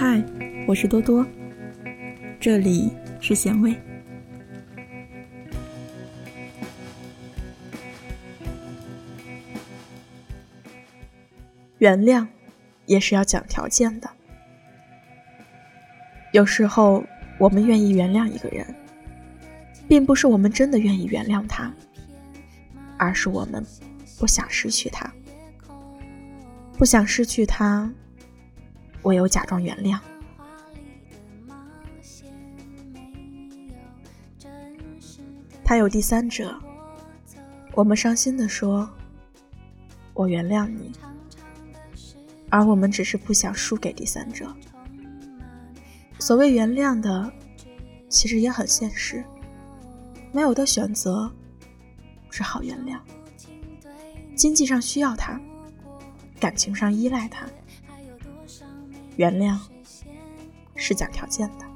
嗨，我是多多，这里是咸味。原谅也是要讲条件的。有时候，我们愿意原谅一个人，并不是我们真的愿意原谅他，而是我们不想失去他。不想失去他，唯有假装原谅。他有第三者，我们伤心的说：“我原谅你。”而我们只是不想输给第三者。所谓原谅的，其实也很现实，没有的选择，只好原谅。经济上需要他。感情上依赖他，原谅是讲条件的。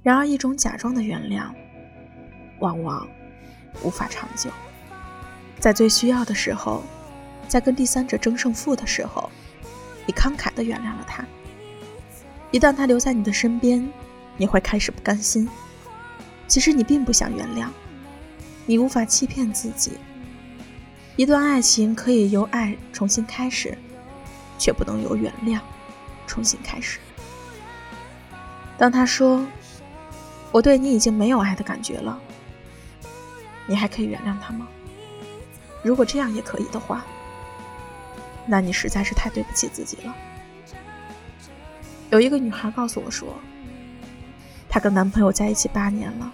然而，一种假装的原谅，往往无法长久。在最需要的时候，在跟第三者争胜负的时候，你慷慨的原谅了他。一旦他留在你的身边，你会开始不甘心。其实你并不想原谅，你无法欺骗自己。一段爱情可以由爱重新开始，却不能由原谅重新开始。当他说：“我对你已经没有爱的感觉了”，你还可以原谅他吗？如果这样也可以的话，那你实在是太对不起自己了。有一个女孩告诉我说，她跟男朋友在一起八年了，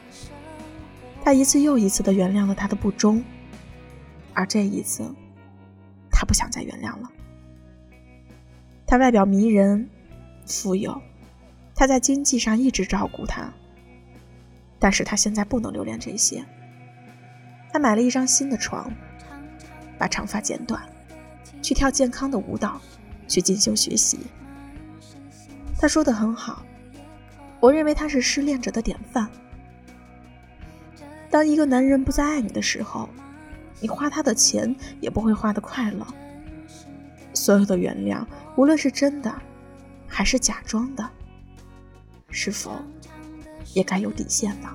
她一次又一次的原谅了他的不忠。而这一次，她不想再原谅了。他外表迷人，富有，他在经济上一直照顾他。但是他现在不能留恋这些。他买了一张新的床，把长发剪短，去跳健康的舞蹈，去进修学习。他说的很好，我认为他是失恋者的典范。当一个男人不再爱你的时候。你花他的钱也不会花的快乐。所有的原谅，无论是真的，还是假装的，是否也该有底线呢？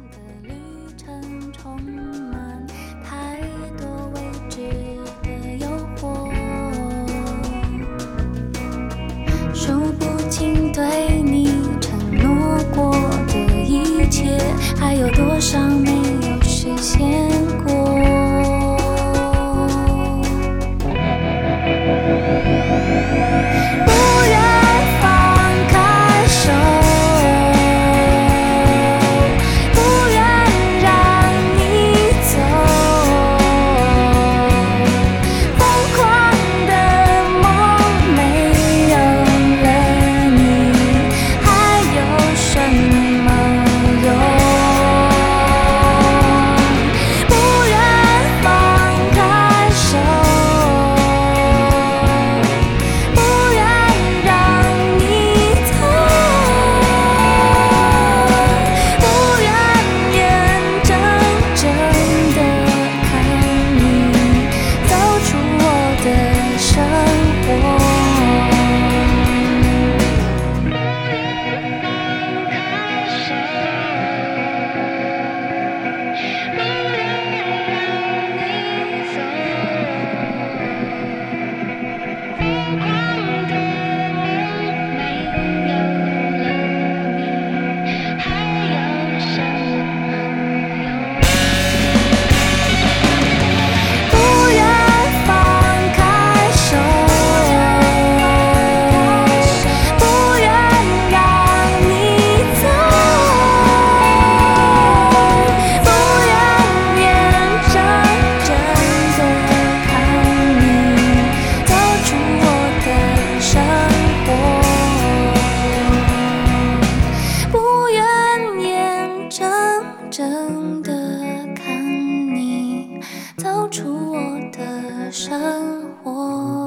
出我的生活。